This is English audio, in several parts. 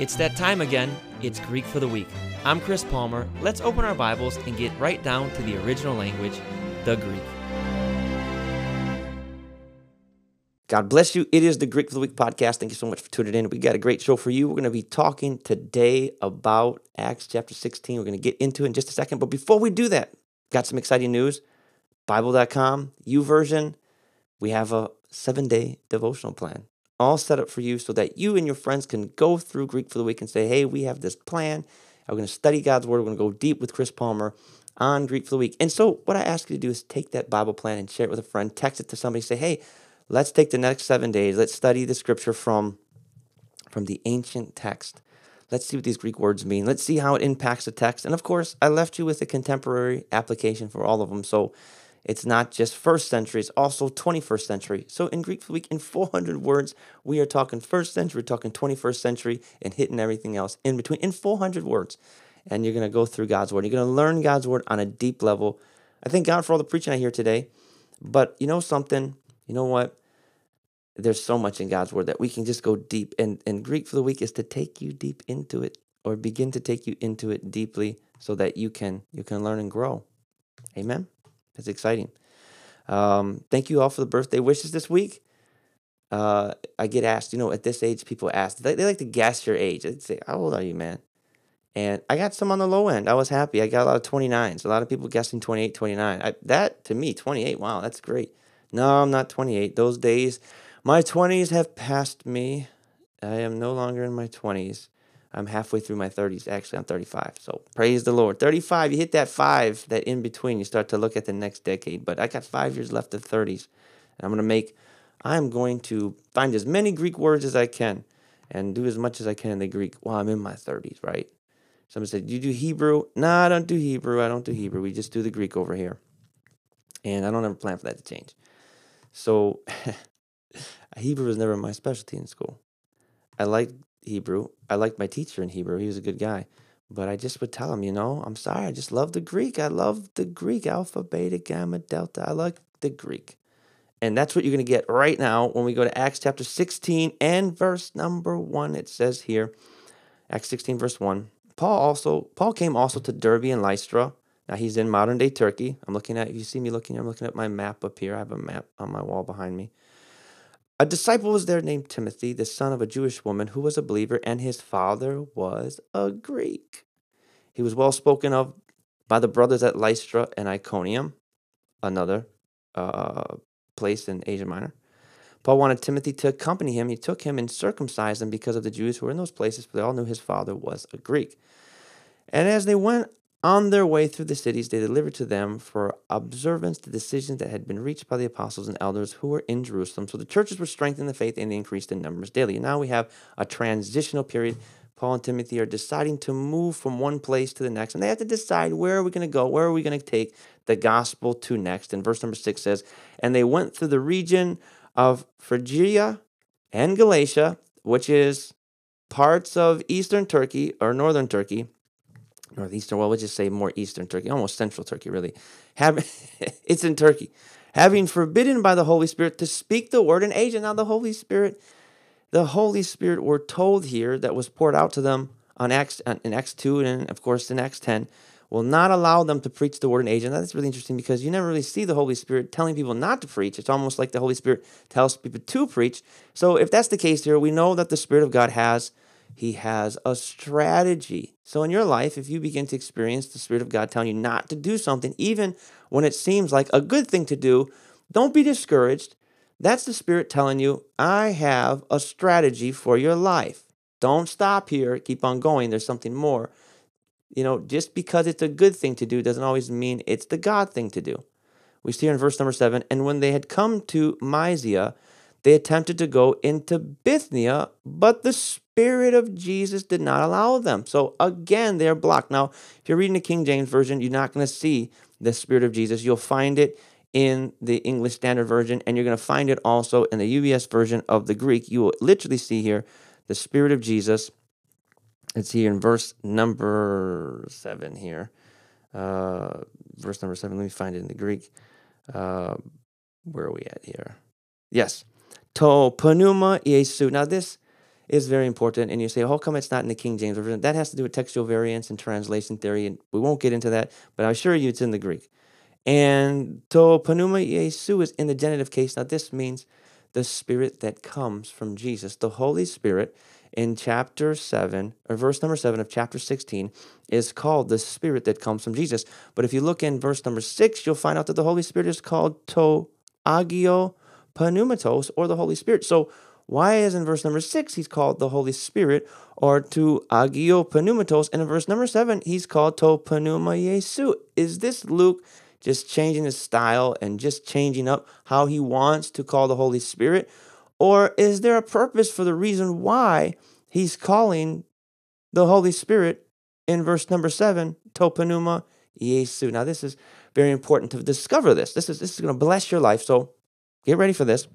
It's that time again. It's Greek for the Week. I'm Chris Palmer. Let's open our Bibles and get right down to the original language, the Greek. God bless you. It is the Greek for the Week podcast. Thank you so much for tuning in. We got a great show for you. We're going to be talking today about Acts chapter 16. We're going to get into it in just a second. But before we do that, got some exciting news. Bible.com, YouVersion, we have a seven day devotional plan all set up for you so that you and your friends can go through Greek for the week and say, hey, we have this plan. We're going to study God's word. We're going to go deep with Chris Palmer on Greek for the week. And so, what I ask you to do is take that Bible plan and share it with a friend, text it to somebody, say, hey, let's take the next seven days. Let's study the scripture from, from the ancient text. Let's see what these Greek words mean. Let's see how it impacts the text. And of course, I left you with a contemporary application for all of them. So it's not just first century, it's also 21st century. So in Greek for the Week, in 400 words, we are talking first century, we're talking 21st century, and hitting everything else in between in 400 words. And you're going to go through God's Word. You're going to learn God's Word on a deep level. I thank God for all the preaching I hear today. But you know something? You know what? There's so much in God's Word that we can just go deep. And, and Greek for the Week is to take you deep into it or begin to take you into it deeply so that you can you can learn and grow. Amen. It's exciting. Um, thank you all for the birthday wishes this week. Uh, I get asked, you know, at this age, people ask, they, they like to guess your age. They say, How old are you, man? And I got some on the low end. I was happy. I got a lot of 29s, a lot of people guessing 28, 29. I, that, to me, 28, wow, that's great. No, I'm not 28. Those days, my 20s have passed me. I am no longer in my 20s. I'm halfway through my 30s. Actually, I'm 35. So praise the Lord. 35, you hit that five, that in between, you start to look at the next decade. But I got five years left of 30s. And I'm going to make, I'm going to find as many Greek words as I can and do as much as I can in the Greek while I'm in my 30s, right? Somebody said, You do Hebrew? No, I don't do Hebrew. I don't do Hebrew. We just do the Greek over here. And I don't ever plan for that to change. So Hebrew was never my specialty in school. I like Hebrew. I liked my teacher in Hebrew. He was a good guy. But I just would tell him, you know, I'm sorry, I just love the Greek. I love the Greek alpha, beta, gamma, delta. I like the Greek. And that's what you're going to get right now when we go to Acts chapter 16 and verse number 1. It says here, Acts 16, verse 1. Paul also Paul came also to Derbe and Lystra. Now he's in modern day Turkey. I'm looking at if you see me looking, I'm looking at my map up here. I have a map on my wall behind me. A disciple was there named Timothy, the son of a Jewish woman who was a believer, and his father was a Greek. He was well spoken of by the brothers at Lystra and Iconium, another uh, place in Asia Minor. Paul wanted Timothy to accompany him. He took him and circumcised him because of the Jews who were in those places, for they all knew his father was a Greek. And as they went on their way through the cities, they delivered to them for observance the decisions that had been reached by the apostles and elders who were in Jerusalem. So the churches were strengthened in the faith and they increased in numbers daily. And now we have a transitional period. Paul and Timothy are deciding to move from one place to the next, and they have to decide where are we going to go? Where are we going to take the gospel to next? And verse number six says, And they went through the region of Phrygia and Galatia, which is parts of eastern Turkey or northern Turkey northeastern, well, we'll just say more eastern Turkey, almost central Turkey, really. Have, it's in Turkey. Having forbidden by the Holy Spirit to speak the word in Asia. Now, the Holy Spirit, the Holy Spirit, we're told here that was poured out to them on Acts, uh, in Acts 2 and, of course, in Acts 10, will not allow them to preach the word in Asia. And that's really interesting because you never really see the Holy Spirit telling people not to preach. It's almost like the Holy Spirit tells people to preach. So, if that's the case here, we know that the Spirit of God has he has a strategy. So, in your life, if you begin to experience the Spirit of God telling you not to do something, even when it seems like a good thing to do, don't be discouraged. That's the Spirit telling you, I have a strategy for your life. Don't stop here. Keep on going. There's something more. You know, just because it's a good thing to do doesn't always mean it's the God thing to do. We see here in verse number seven, and when they had come to Mysia, they attempted to go into Bithynia, but the Spirit of Jesus did not allow them. So again, they're blocked. Now, if you're reading the King James Version, you're not going to see the Spirit of Jesus. You'll find it in the English Standard Version, and you're going to find it also in the UBS version of the Greek. You will literally see here the Spirit of Jesus. It's here in verse number seven here. Uh, verse number seven. Let me find it in the Greek. Uh, where are we at here? Yes. To pneuma Iesu. Now, this is very important. And you say, oh, how come it's not in the King James Version? That has to do with textual variance and translation theory, and we won't get into that, but I assure you it's in the Greek. And to pneuma Jesu is in the genitive case. Now, this means the Spirit that comes from Jesus. The Holy Spirit in chapter 7, or verse number 7 of chapter 16, is called the Spirit that comes from Jesus. But if you look in verse number 6, you'll find out that the Holy Spirit is called to agio pneumatos, or the Holy Spirit. So, why is in verse number 6 he's called the Holy Spirit, or to agio pneumatos, and in verse number 7 he's called to pneuma Jesu? Is this Luke just changing his style and just changing up how he wants to call the Holy Spirit? Or is there a purpose for the reason why he's calling the Holy Spirit in verse number seven, to pneuma Jesu? Now, this is very important to discover this. This is, this is going to bless your life. So get ready for this.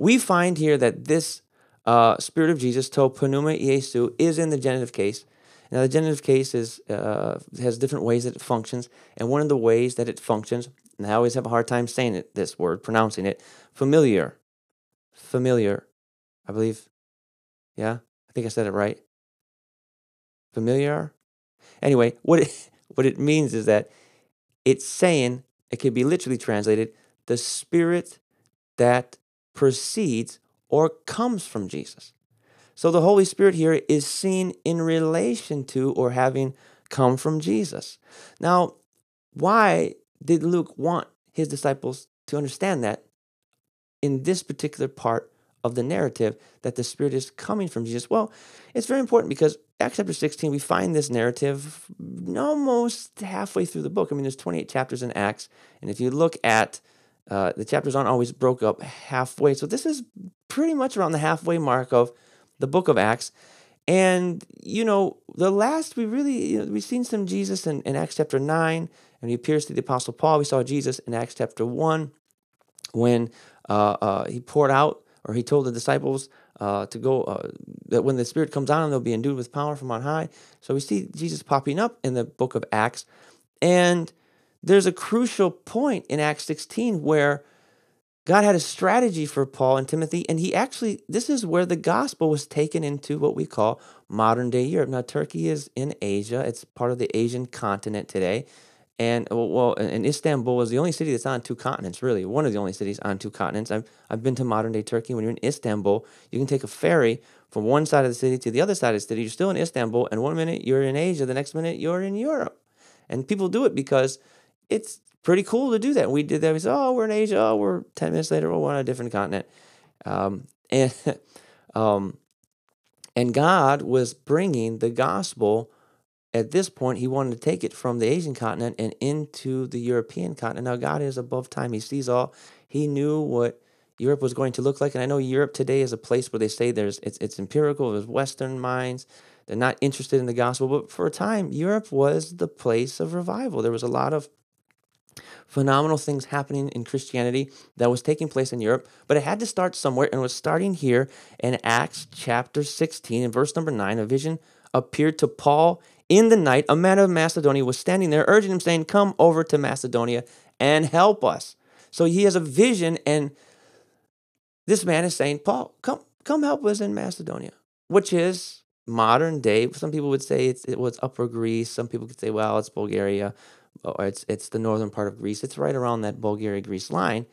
We find here that this uh, Spirit of Jesus, to pneuma Jesu, is in the genitive case. Now, the genitive case is, uh, has different ways that it functions, and one of the ways that it functions, and I always have a hard time saying it, this word, pronouncing it, familiar familiar. I believe. Yeah, I think I said it right. Familiar. Anyway, what it, what it means is that it's saying it could be literally translated the spirit that proceeds or comes from Jesus. So the Holy Spirit here is seen in relation to or having come from Jesus. Now, why did Luke want his disciples to understand that? in this particular part of the narrative that the Spirit is coming from Jesus? Well, it's very important because Acts chapter 16, we find this narrative almost halfway through the book. I mean, there's 28 chapters in Acts, and if you look at uh, the chapters aren't always broke up halfway. So this is pretty much around the halfway mark of the book of Acts. And, you know, the last we really, you know, we've seen some Jesus in, in Acts chapter 9, and he appears to the Apostle Paul. We saw Jesus in Acts chapter 1 when uh, uh, he poured out, or he told the disciples uh, to go, uh, that when the Spirit comes on they'll be endued with power from on high. So we see Jesus popping up in the book of Acts. And there's a crucial point in Acts 16 where God had a strategy for Paul and Timothy, and he actually, this is where the gospel was taken into what we call modern day Europe. Now, Turkey is in Asia, it's part of the Asian continent today. And well, and Istanbul is the only city that's on two continents, really. One of the only cities on two continents. I've, I've been to modern day Turkey. When you're in Istanbul, you can take a ferry from one side of the city to the other side of the city. You're still in Istanbul, and one minute you're in Asia, the next minute you're in Europe. And people do it because it's pretty cool to do that. We did that. We said, oh, we're in Asia. Oh, we're 10 minutes later, we're on a different continent. Um, and, um, and God was bringing the gospel at this point, he wanted to take it from the Asian continent and into the European continent. Now, God is above time, He sees all. He knew what Europe was going to look like. And I know Europe today is a place where they say there's it's, it's empirical, there's Western minds. They're not interested in the gospel. But for a time, Europe was the place of revival. There was a lot of phenomenal things happening in Christianity that was taking place in Europe, but it had to start somewhere and was starting here in Acts chapter 16 and verse number 9. A vision appeared to Paul in the night, a man of Macedonia was standing there, urging him, saying, Come over to Macedonia and help us. So he has a vision, and this man is saying, Paul, come, come help us in Macedonia, which is modern day. Some people would say it was Upper Greece. Some people could say, well, it's Bulgaria, or it's, it's the northern part of Greece. It's right around that Bulgaria Greece line.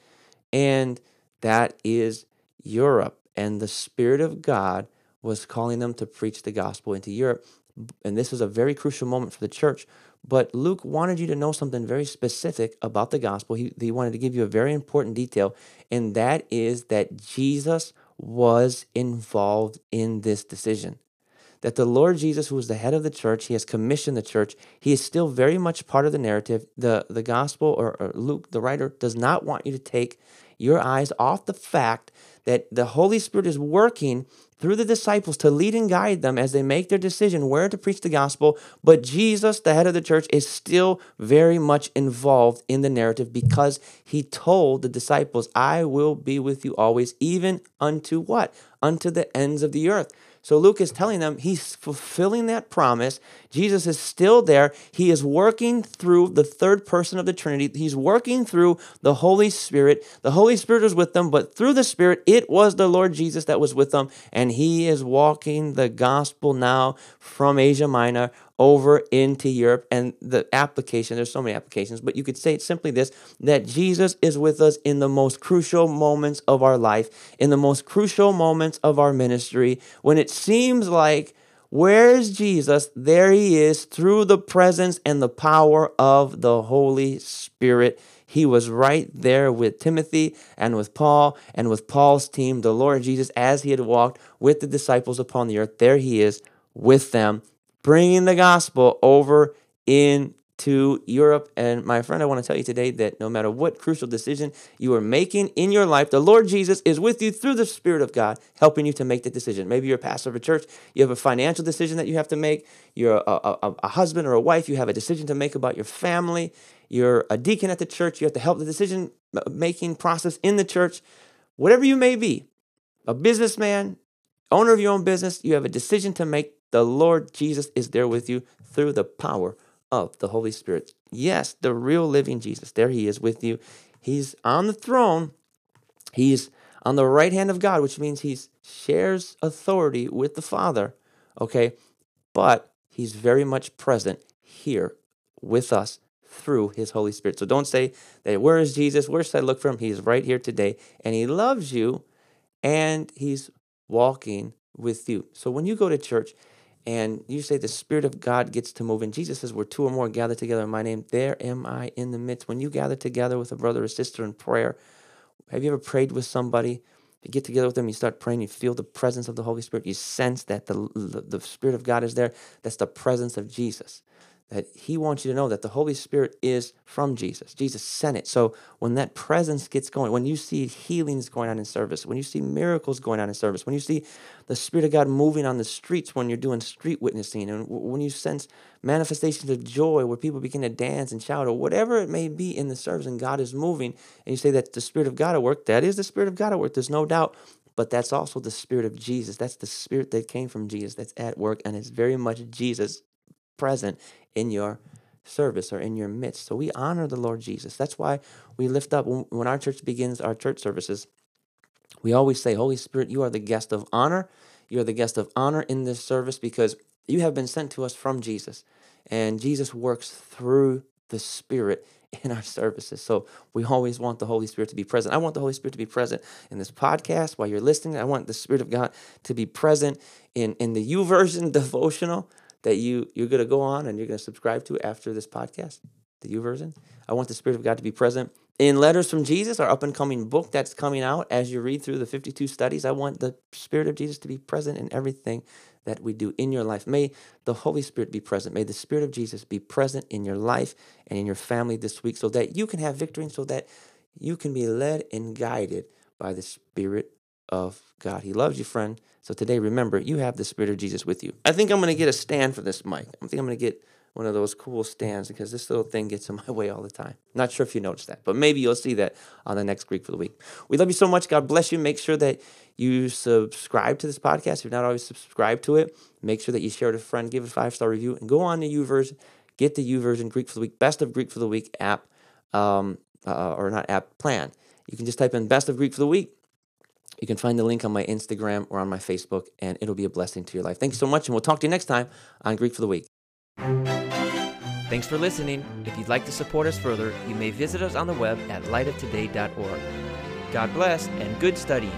And that is Europe. And the Spirit of God was calling them to preach the gospel into Europe and this is a very crucial moment for the church. But Luke wanted you to know something very specific about the gospel. He, he wanted to give you a very important detail, and that is that Jesus was involved in this decision. That the Lord Jesus, who is the head of the church, he has commissioned the church. He is still very much part of the narrative. The, the gospel, or, or Luke, the writer, does not want you to take your eyes off the fact that the Holy Spirit is working through the disciples to lead and guide them as they make their decision where to preach the gospel. But Jesus, the head of the church, is still very much involved in the narrative because he told the disciples, I will be with you always, even unto what? Unto the ends of the earth. So Luke is telling them he's fulfilling that promise. Jesus is still there. He is working through the third person of the Trinity. He's working through the Holy Spirit. The Holy Spirit was with them, but through the Spirit, it was the Lord Jesus that was with them. And he is walking the gospel now from Asia Minor over into Europe. And the application, there's so many applications, but you could say it simply this that Jesus is with us in the most crucial moments of our life, in the most crucial moments of our ministry, when it seems like Where's Jesus? There he is through the presence and the power of the Holy Spirit. He was right there with Timothy and with Paul and with Paul's team, the Lord Jesus, as he had walked with the disciples upon the earth. There he is with them bringing the gospel over into Europe. And my friend, I want to tell you today that no matter what crucial decision you are making in your life, the Lord Jesus is with you through the Spirit of God, helping you to make the decision. Maybe you're a pastor of a church, you have a financial decision that you have to make, you're a, a, a husband or a wife, you have a decision to make about your family, you're a deacon at the church, you have to help the decision uh, making process in the church, whatever you may be, a businessman, owner of your own business, you have a decision to make the Lord Jesus is there with you through the power of the Holy Spirit. Yes, the real living Jesus. There he is with you. He's on the throne. He's on the right hand of God, which means he shares authority with the Father. Okay? But he's very much present here with us through his Holy Spirit. So don't say that where is Jesus? Where should I look for him? He's right here today. And he loves you and he's walking with you. So when you go to church, and you say the Spirit of God gets to move. And Jesus says, Where two or more gather together in my name, there am I in the midst. When you gather together with a brother or sister in prayer, have you ever prayed with somebody? You get together with them, you start praying, you feel the presence of the Holy Spirit, you sense that the, the, the Spirit of God is there. That's the presence of Jesus that he wants you to know that the Holy Spirit is from Jesus. Jesus sent it. So when that presence gets going, when you see healings going on in service, when you see miracles going on in service, when you see the Spirit of God moving on the streets when you're doing street witnessing, and when you sense manifestations of joy where people begin to dance and shout, or whatever it may be in the service, and God is moving, and you say that the Spirit of God at work, that is the Spirit of God at work. There's no doubt. But that's also the Spirit of Jesus. That's the Spirit that came from Jesus that's at work, and it's very much Jesus present in your service or in your midst. So we honor the Lord Jesus. That's why we lift up when our church begins our church services. We always say, Holy Spirit, you are the guest of honor. You are the guest of honor in this service because you have been sent to us from Jesus. And Jesus works through the Spirit in our services. So we always want the Holy Spirit to be present. I want the Holy Spirit to be present in this podcast while you're listening. I want the Spirit of God to be present in, in the U YouVersion devotional that you you're going to go on and you're going to subscribe to after this podcast, the YouVersion. I want the Spirit of God to be present in Letters from Jesus, our up and coming book that's coming out as you read through the 52 studies. I want the Spirit of Jesus to be present in everything that we do in your life. May the Holy Spirit be present. May the Spirit of Jesus be present in your life and in your family this week so that you can have victory and so that you can be led and guided by the Spirit of God. He loves you, friend. So today, remember, you have the Spirit of Jesus with you. I think I'm going to get a stand for this mic. I think I'm going to get one of those cool stands because this little thing gets in my way all the time. Not sure if you noticed that, but maybe you'll see that on the next Greek for the Week. We love you so much. God bless you. Make sure that you subscribe to this podcast. If you're not always subscribed to it, make sure that you share it with a friend, give it a five star review, and go on to YouVersion. Get the YouVersion Greek for the Week, Best of Greek for the Week app, um, uh, or not app, plan. You can just type in Best of Greek for the Week you can find the link on my Instagram or on my Facebook, and it'll be a blessing to your life. Thank you so much, and we'll talk to you next time on Greek for the Week. Thanks for listening. If you'd like to support us further, you may visit us on the web at lightoftoday.org. God bless and good studying.